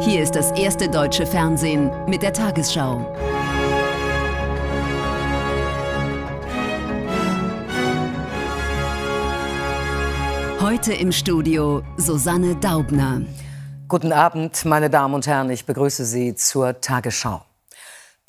Hier ist das erste deutsche Fernsehen mit der Tagesschau. Heute im Studio Susanne Daubner. Guten Abend, meine Damen und Herren. Ich begrüße Sie zur Tagesschau.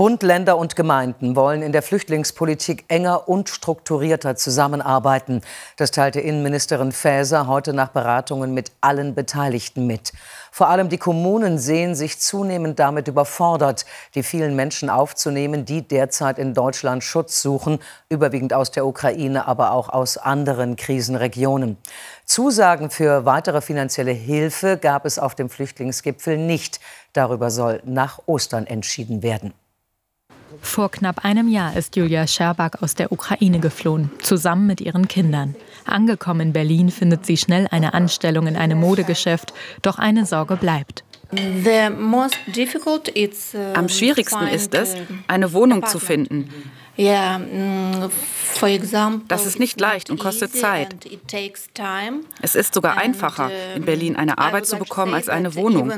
Bund, Länder und Gemeinden wollen in der Flüchtlingspolitik enger und strukturierter zusammenarbeiten. Das teilte Innenministerin Faeser heute nach Beratungen mit allen Beteiligten mit. Vor allem die Kommunen sehen sich zunehmend damit überfordert, die vielen Menschen aufzunehmen, die derzeit in Deutschland Schutz suchen, überwiegend aus der Ukraine, aber auch aus anderen Krisenregionen. Zusagen für weitere finanzielle Hilfe gab es auf dem Flüchtlingsgipfel nicht. Darüber soll nach Ostern entschieden werden. Vor knapp einem Jahr ist Julia Scherbak aus der Ukraine geflohen, zusammen mit ihren Kindern. Angekommen in Berlin findet sie schnell eine Anstellung in einem Modegeschäft, doch eine Sorge bleibt. Uh, Am schwierigsten ist es, eine Wohnung zu finden. Mm, das ist nicht leicht und kostet Zeit. Es ist sogar einfacher, in Berlin eine Arbeit zu bekommen als eine Wohnung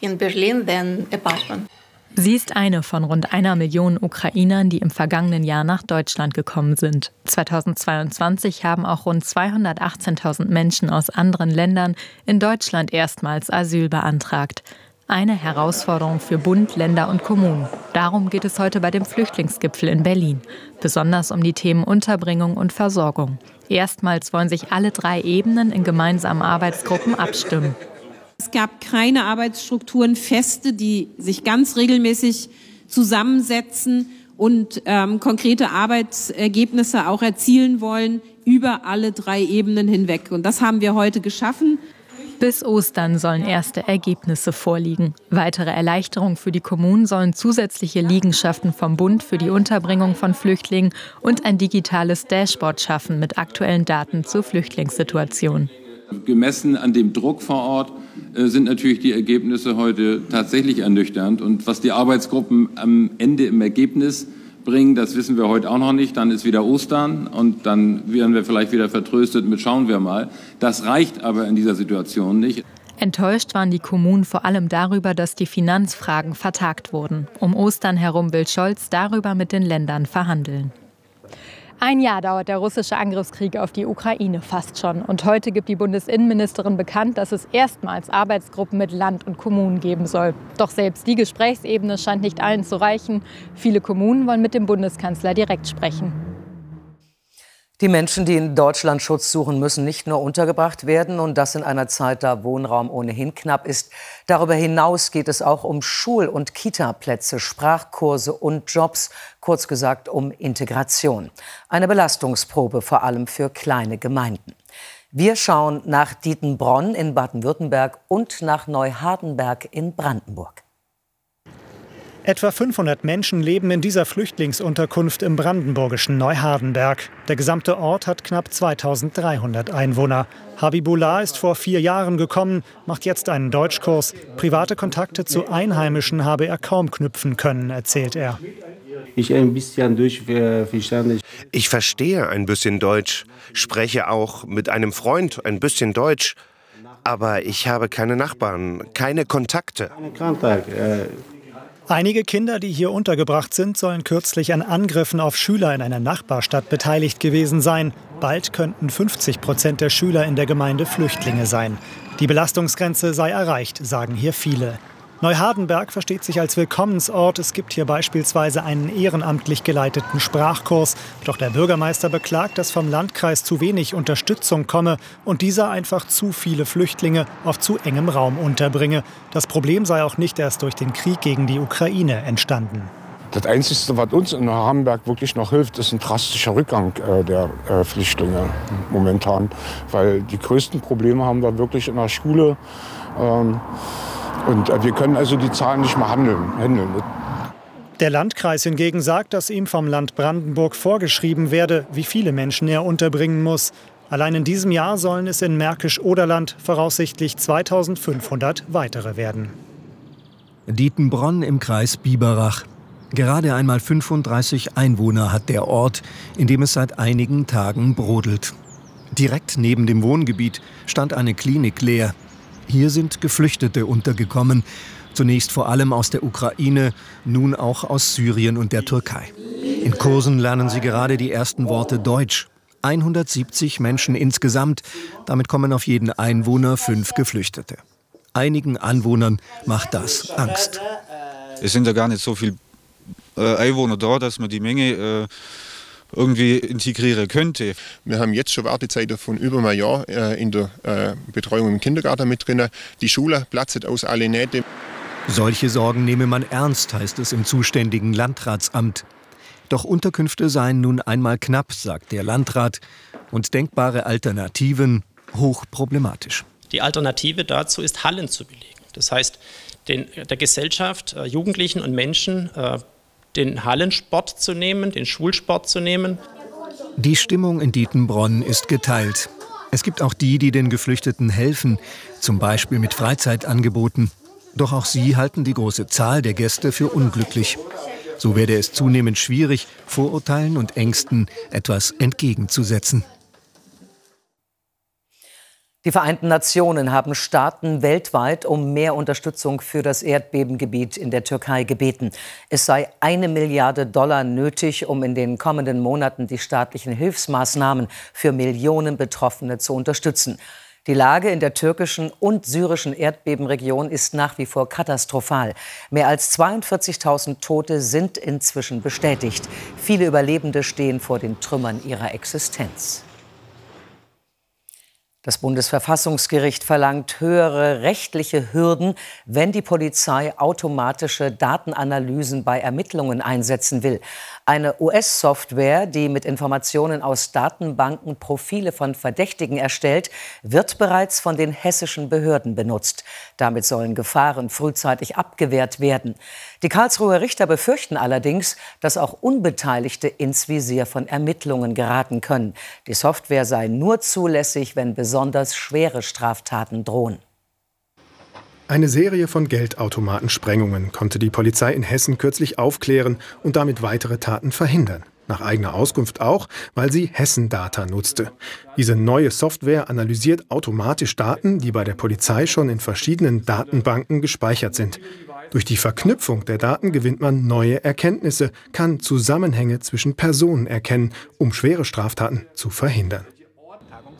in Berlin than apartment. Sie ist eine von rund einer Million Ukrainern, die im vergangenen Jahr nach Deutschland gekommen sind. 2022 haben auch rund 218.000 Menschen aus anderen Ländern in Deutschland erstmals Asyl beantragt. Eine Herausforderung für Bund, Länder und Kommunen. Darum geht es heute bei dem Flüchtlingsgipfel in Berlin. Besonders um die Themen Unterbringung und Versorgung. Erstmals wollen sich alle drei Ebenen in gemeinsamen Arbeitsgruppen abstimmen. Es gab keine Arbeitsstrukturen, feste, die sich ganz regelmäßig zusammensetzen und ähm, konkrete Arbeitsergebnisse auch erzielen wollen über alle drei Ebenen hinweg. Und das haben wir heute geschaffen. Bis Ostern sollen erste Ergebnisse vorliegen. Weitere Erleichterungen für die Kommunen sollen zusätzliche Liegenschaften vom Bund für die Unterbringung von Flüchtlingen und ein digitales Dashboard schaffen mit aktuellen Daten zur Flüchtlingssituation. Gemessen an dem Druck vor Ort äh, sind natürlich die Ergebnisse heute tatsächlich ernüchternd. Und was die Arbeitsgruppen am Ende im Ergebnis bringen, das wissen wir heute auch noch nicht. Dann ist wieder Ostern und dann werden wir vielleicht wieder vertröstet mit schauen wir mal. Das reicht aber in dieser Situation nicht. Enttäuscht waren die Kommunen vor allem darüber, dass die Finanzfragen vertagt wurden. Um Ostern herum will Scholz darüber mit den Ländern verhandeln. Ein Jahr dauert der russische Angriffskrieg auf die Ukraine fast schon. Und heute gibt die Bundesinnenministerin bekannt, dass es erstmals Arbeitsgruppen mit Land und Kommunen geben soll. Doch selbst die Gesprächsebene scheint nicht allen zu reichen. Viele Kommunen wollen mit dem Bundeskanzler direkt sprechen. Die Menschen, die in Deutschland Schutz suchen, müssen nicht nur untergebracht werden und das in einer Zeit, da Wohnraum ohnehin knapp ist. Darüber hinaus geht es auch um Schul- und Kita-Plätze, Sprachkurse und Jobs, kurz gesagt um Integration. Eine Belastungsprobe vor allem für kleine Gemeinden. Wir schauen nach Dietenbronn in Baden-Württemberg und nach Neuhardenberg in Brandenburg. Etwa 500 Menschen leben in dieser Flüchtlingsunterkunft im brandenburgischen Neuhardenberg. Der gesamte Ort hat knapp 2300 Einwohner. Habibullah ist vor vier Jahren gekommen, macht jetzt einen Deutschkurs. Private Kontakte zu Einheimischen habe er kaum knüpfen können, erzählt er. Ich ein bisschen Deutsch äh, verstanden. Ich verstehe ein bisschen Deutsch, spreche auch mit einem Freund ein bisschen Deutsch. Aber ich habe keine Nachbarn, keine Kontakte. Kontakt, äh Einige Kinder, die hier untergebracht sind, sollen kürzlich an Angriffen auf Schüler in einer Nachbarstadt beteiligt gewesen sein. Bald könnten 50 Prozent der Schüler in der Gemeinde Flüchtlinge sein. Die Belastungsgrenze sei erreicht, sagen hier viele. Neuhardenberg versteht sich als Willkommensort. Es gibt hier beispielsweise einen ehrenamtlich geleiteten Sprachkurs. Doch der Bürgermeister beklagt, dass vom Landkreis zu wenig Unterstützung komme und dieser einfach zu viele Flüchtlinge auf zu engem Raum unterbringe. Das Problem sei auch nicht erst durch den Krieg gegen die Ukraine entstanden. Das Einzige, was uns in Neuhardenberg wirklich noch hilft, ist ein drastischer Rückgang äh, der äh, Flüchtlinge momentan. Weil die größten Probleme haben wir wirklich in der Schule. Ähm, und äh, wir können also die Zahlen nicht mehr handeln, handeln. Der Landkreis hingegen sagt, dass ihm vom Land Brandenburg vorgeschrieben werde, wie viele Menschen er unterbringen muss. Allein in diesem Jahr sollen es in Märkisch-Oderland voraussichtlich 2500 weitere werden. Dietenbronn im Kreis Biberach. Gerade einmal 35 Einwohner hat der Ort, in dem es seit einigen Tagen brodelt. Direkt neben dem Wohngebiet stand eine Klinik leer. Hier sind Geflüchtete untergekommen, zunächst vor allem aus der Ukraine, nun auch aus Syrien und der Türkei. In Kursen lernen sie gerade die ersten Worte Deutsch. 170 Menschen insgesamt, damit kommen auf jeden Einwohner fünf Geflüchtete. Einigen Anwohnern macht das Angst. Es sind ja gar nicht so viele äh, Einwohner da, dass man die Menge äh, irgendwie integrieren könnte. Wir haben jetzt schon Wartezeiten von über einem Jahr äh, in der äh, Betreuung im Kindergarten mit drin. Die Schule platzt aus alle Nähte. Solche Sorgen nehme man ernst, heißt es im zuständigen Landratsamt. Doch Unterkünfte seien nun einmal knapp, sagt der Landrat, und denkbare Alternativen hochproblematisch. Die Alternative dazu ist, Hallen zu belegen. Das heißt, den, der Gesellschaft, äh, Jugendlichen und Menschen äh, den Hallensport zu nehmen, den Schulsport zu nehmen. Die Stimmung in Dietenbronn ist geteilt. Es gibt auch die, die den Geflüchteten helfen, zum Beispiel mit Freizeitangeboten. Doch auch sie halten die große Zahl der Gäste für unglücklich. So werde es zunehmend schwierig, Vorurteilen und Ängsten etwas entgegenzusetzen. Die Vereinten Nationen haben Staaten weltweit um mehr Unterstützung für das Erdbebengebiet in der Türkei gebeten. Es sei eine Milliarde Dollar nötig, um in den kommenden Monaten die staatlichen Hilfsmaßnahmen für Millionen Betroffene zu unterstützen. Die Lage in der türkischen und syrischen Erdbebenregion ist nach wie vor katastrophal. Mehr als 42.000 Tote sind inzwischen bestätigt. Viele Überlebende stehen vor den Trümmern ihrer Existenz. Das Bundesverfassungsgericht verlangt höhere rechtliche Hürden, wenn die Polizei automatische Datenanalysen bei Ermittlungen einsetzen will. Eine US-Software, die mit Informationen aus Datenbanken Profile von Verdächtigen erstellt, wird bereits von den hessischen Behörden benutzt. Damit sollen Gefahren frühzeitig abgewehrt werden. Die Karlsruher Richter befürchten allerdings, dass auch Unbeteiligte ins Visier von Ermittlungen geraten können. Die Software sei nur zulässig, wenn besonders schwere Straftaten drohen. Eine Serie von Geldautomatensprengungen konnte die Polizei in Hessen kürzlich aufklären und damit weitere Taten verhindern. Nach eigener Auskunft auch, weil sie Hessen-Data nutzte. Diese neue Software analysiert automatisch Daten, die bei der Polizei schon in verschiedenen Datenbanken gespeichert sind. Durch die Verknüpfung der Daten gewinnt man neue Erkenntnisse, kann Zusammenhänge zwischen Personen erkennen, um schwere Straftaten zu verhindern.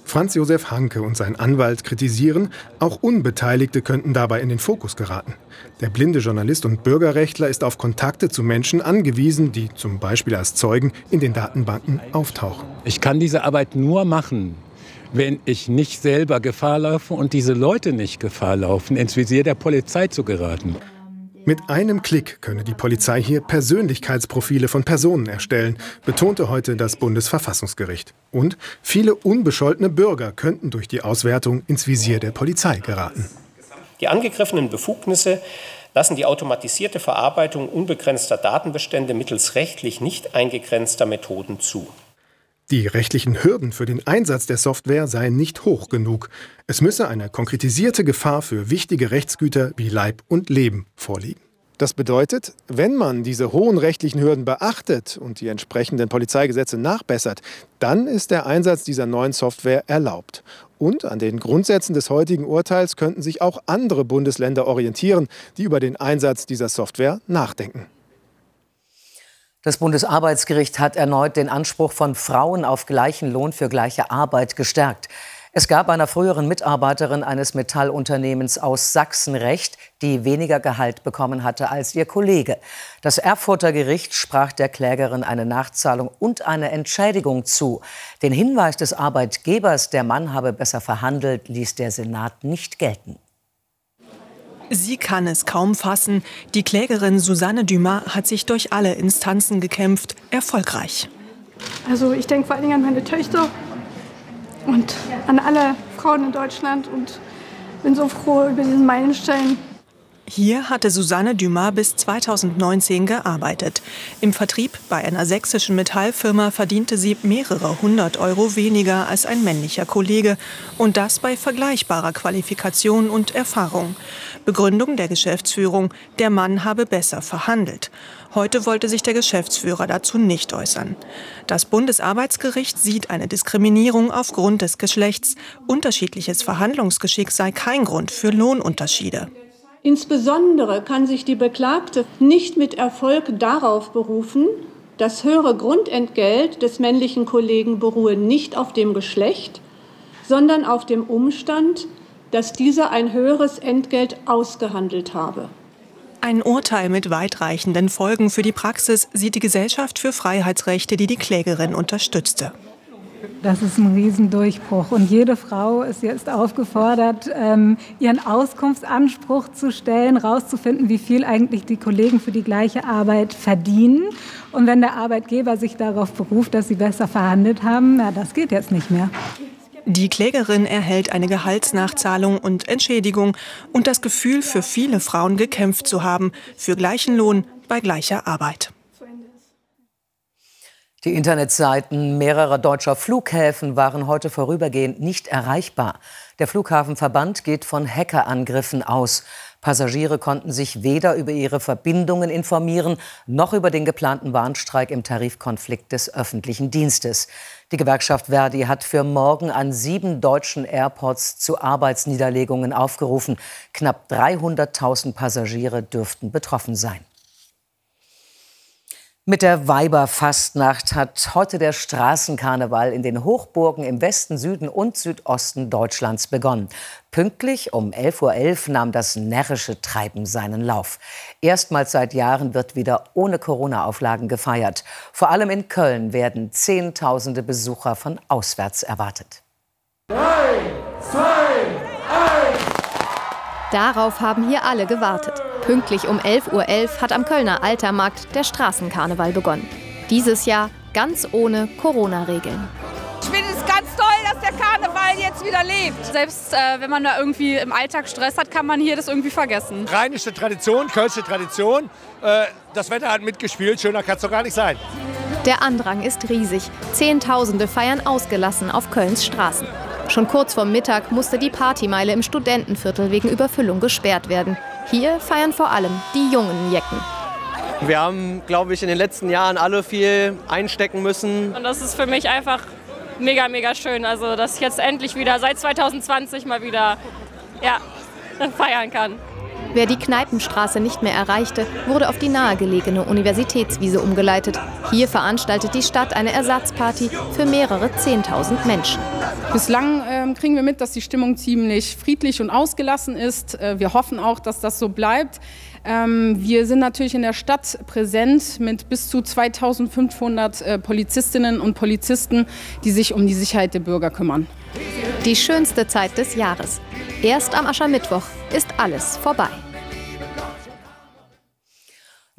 Franz Josef Hanke und sein Anwalt kritisieren, auch Unbeteiligte könnten dabei in den Fokus geraten. Der blinde Journalist und Bürgerrechtler ist auf Kontakte zu Menschen angewiesen, die zum Beispiel als Zeugen in den Datenbanken auftauchen. Ich kann diese Arbeit nur machen, wenn ich nicht selber Gefahr laufe und diese Leute nicht Gefahr laufen, ins Visier der Polizei zu geraten. Mit einem Klick könne die Polizei hier Persönlichkeitsprofile von Personen erstellen, betonte heute das Bundesverfassungsgericht. Und viele unbescholtene Bürger könnten durch die Auswertung ins Visier der Polizei geraten. Die angegriffenen Befugnisse lassen die automatisierte Verarbeitung unbegrenzter Datenbestände mittels rechtlich nicht eingegrenzter Methoden zu. Die rechtlichen Hürden für den Einsatz der Software seien nicht hoch genug. Es müsse eine konkretisierte Gefahr für wichtige Rechtsgüter wie Leib und Leben vorliegen. Das bedeutet, wenn man diese hohen rechtlichen Hürden beachtet und die entsprechenden Polizeigesetze nachbessert, dann ist der Einsatz dieser neuen Software erlaubt. Und an den Grundsätzen des heutigen Urteils könnten sich auch andere Bundesländer orientieren, die über den Einsatz dieser Software nachdenken. Das Bundesarbeitsgericht hat erneut den Anspruch von Frauen auf gleichen Lohn für gleiche Arbeit gestärkt. Es gab einer früheren Mitarbeiterin eines Metallunternehmens aus Sachsen recht, die weniger Gehalt bekommen hatte als ihr Kollege. Das Erfurter Gericht sprach der Klägerin eine Nachzahlung und eine Entschädigung zu. Den Hinweis des Arbeitgebers, der Mann habe besser verhandelt, ließ der Senat nicht gelten. Sie kann es kaum fassen. Die Klägerin Susanne Dumas hat sich durch alle Instanzen gekämpft, erfolgreich. Also ich denke vor allen Dingen an meine Töchter und an alle Frauen in Deutschland und bin so froh über diesen Meilenstein. Hier hatte Susanne Dumas bis 2019 gearbeitet. Im Vertrieb bei einer sächsischen Metallfirma verdiente sie mehrere hundert Euro weniger als ein männlicher Kollege. Und das bei vergleichbarer Qualifikation und Erfahrung. Begründung der Geschäftsführung, der Mann habe besser verhandelt. Heute wollte sich der Geschäftsführer dazu nicht äußern. Das Bundesarbeitsgericht sieht eine Diskriminierung aufgrund des Geschlechts. Unterschiedliches Verhandlungsgeschick sei kein Grund für Lohnunterschiede. Insbesondere kann sich die Beklagte nicht mit Erfolg darauf berufen, das höhere Grundentgelt des männlichen Kollegen beruhe nicht auf dem Geschlecht, sondern auf dem Umstand, dass dieser ein höheres Entgelt ausgehandelt habe. Ein Urteil mit weitreichenden Folgen für die Praxis sieht die Gesellschaft für Freiheitsrechte, die die Klägerin unterstützte. Das ist ein Riesendurchbruch. Und jede Frau ist jetzt aufgefordert, ähm, ihren Auskunftsanspruch zu stellen, herauszufinden, wie viel eigentlich die Kollegen für die gleiche Arbeit verdienen. Und wenn der Arbeitgeber sich darauf beruft, dass sie besser verhandelt haben, na, das geht jetzt nicht mehr. Die Klägerin erhält eine Gehaltsnachzahlung und Entschädigung und das Gefühl, für viele Frauen gekämpft zu haben, für gleichen Lohn bei gleicher Arbeit. Die Internetseiten mehrerer deutscher Flughäfen waren heute vorübergehend nicht erreichbar. Der Flughafenverband geht von Hackerangriffen aus. Passagiere konnten sich weder über ihre Verbindungen informieren, noch über den geplanten Warnstreik im Tarifkonflikt des öffentlichen Dienstes. Die Gewerkschaft Verdi hat für morgen an sieben deutschen Airports zu Arbeitsniederlegungen aufgerufen. Knapp 300.000 Passagiere dürften betroffen sein. Mit der Weiberfastnacht hat heute der Straßenkarneval in den Hochburgen im Westen, Süden und Südosten Deutschlands begonnen. Pünktlich um 11.11 Uhr nahm das närrische Treiben seinen Lauf. Erstmals seit Jahren wird wieder ohne Corona-Auflagen gefeiert. Vor allem in Köln werden Zehntausende Besucher von auswärts erwartet. Drei, zwei, eins. Darauf haben hier alle gewartet. Pünktlich um 11.11 Uhr .11 hat am Kölner Altermarkt der Straßenkarneval begonnen. Dieses Jahr ganz ohne Corona-Regeln. Ich finde es ganz toll, dass der Karneval jetzt wieder lebt. Selbst äh, wenn man da irgendwie im Alltag Stress hat, kann man hier das irgendwie vergessen. Rheinische Tradition, kölsche Tradition. Äh, das Wetter hat mitgespielt, schöner kann es doch gar nicht sein. Der Andrang ist riesig. Zehntausende feiern ausgelassen auf Kölns Straßen. Schon kurz vor Mittag musste die Partymeile im Studentenviertel wegen Überfüllung gesperrt werden. Hier feiern vor allem die jungen Jecken. Wir haben, glaube ich, in den letzten Jahren alle viel einstecken müssen. Und das ist für mich einfach mega, mega schön. Also, dass ich jetzt endlich wieder seit 2020 mal wieder ja, feiern kann. Wer die Kneipenstraße nicht mehr erreichte, wurde auf die nahegelegene Universitätswiese umgeleitet. Hier veranstaltet die Stadt eine Ersatzparty für mehrere Zehntausend Menschen. Bislang äh, kriegen wir mit, dass die Stimmung ziemlich friedlich und ausgelassen ist. Äh, wir hoffen auch, dass das so bleibt. Ähm, wir sind natürlich in der Stadt präsent mit bis zu 2500 äh, Polizistinnen und Polizisten, die sich um die Sicherheit der Bürger kümmern. Die schönste Zeit des Jahres. Erst am Aschermittwoch ist alles vorbei.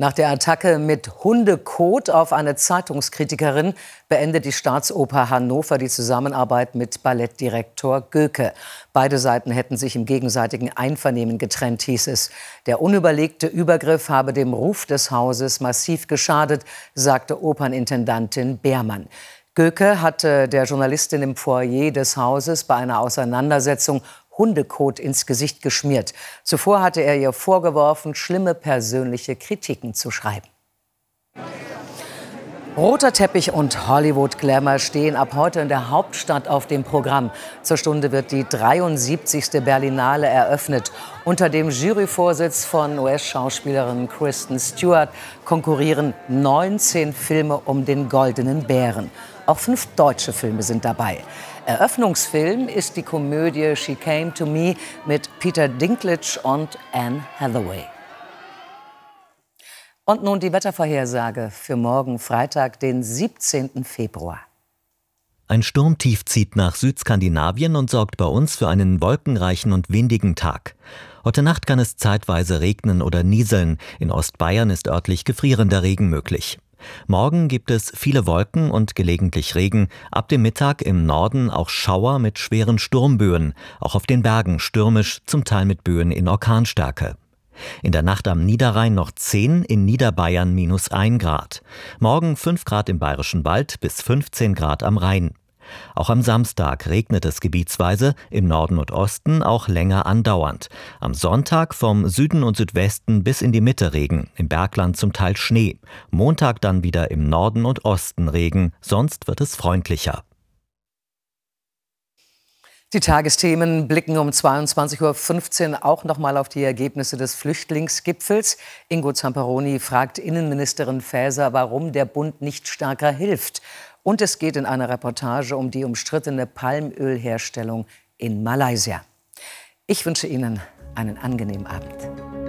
Nach der Attacke mit Hundekot auf eine Zeitungskritikerin beendet die Staatsoper Hannover die Zusammenarbeit mit Ballettdirektor Göke. Beide Seiten hätten sich im gegenseitigen Einvernehmen getrennt, hieß es. Der unüberlegte Übergriff habe dem Ruf des Hauses massiv geschadet, sagte Opernintendantin Beermann. Göke hatte der Journalistin im Foyer des Hauses bei einer Auseinandersetzung Hundekot ins Gesicht geschmiert. Zuvor hatte er ihr vorgeworfen, schlimme persönliche Kritiken zu schreiben. Roter Teppich und Hollywood-Glamour stehen ab heute in der Hauptstadt auf dem Programm. Zur Stunde wird die 73. Berlinale eröffnet. Unter dem Juryvorsitz von US-Schauspielerin Kristen Stewart konkurrieren 19 Filme um den Goldenen Bären. Auch fünf deutsche Filme sind dabei. Eröffnungsfilm ist die Komödie She Came to Me mit Peter Dinklage und Anne Hathaway. Und nun die Wettervorhersage für morgen Freitag, den 17. Februar. Ein Sturmtief zieht nach Südskandinavien und sorgt bei uns für einen wolkenreichen und windigen Tag. Heute Nacht kann es zeitweise regnen oder nieseln. In Ostbayern ist örtlich gefrierender Regen möglich. Morgen gibt es viele Wolken und gelegentlich Regen, ab dem Mittag im Norden auch Schauer mit schweren Sturmböen, auch auf den Bergen stürmisch, zum Teil mit Böen in Orkanstärke. In der Nacht am Niederrhein noch 10, in Niederbayern minus 1 Grad. Morgen 5 Grad im Bayerischen Wald bis 15 Grad am Rhein. Auch am Samstag regnet es gebietsweise, im Norden und Osten auch länger andauernd. Am Sonntag vom Süden und Südwesten bis in die Mitte Regen, im Bergland zum Teil Schnee. Montag dann wieder im Norden und Osten Regen, sonst wird es freundlicher. Die Tagesthemen blicken um 22.15 Uhr auch noch mal auf die Ergebnisse des Flüchtlingsgipfels. Ingo Zamperoni fragt Innenministerin Faeser, warum der Bund nicht stärker hilft. Und es geht in einer Reportage um die umstrittene Palmölherstellung in Malaysia. Ich wünsche Ihnen einen angenehmen Abend.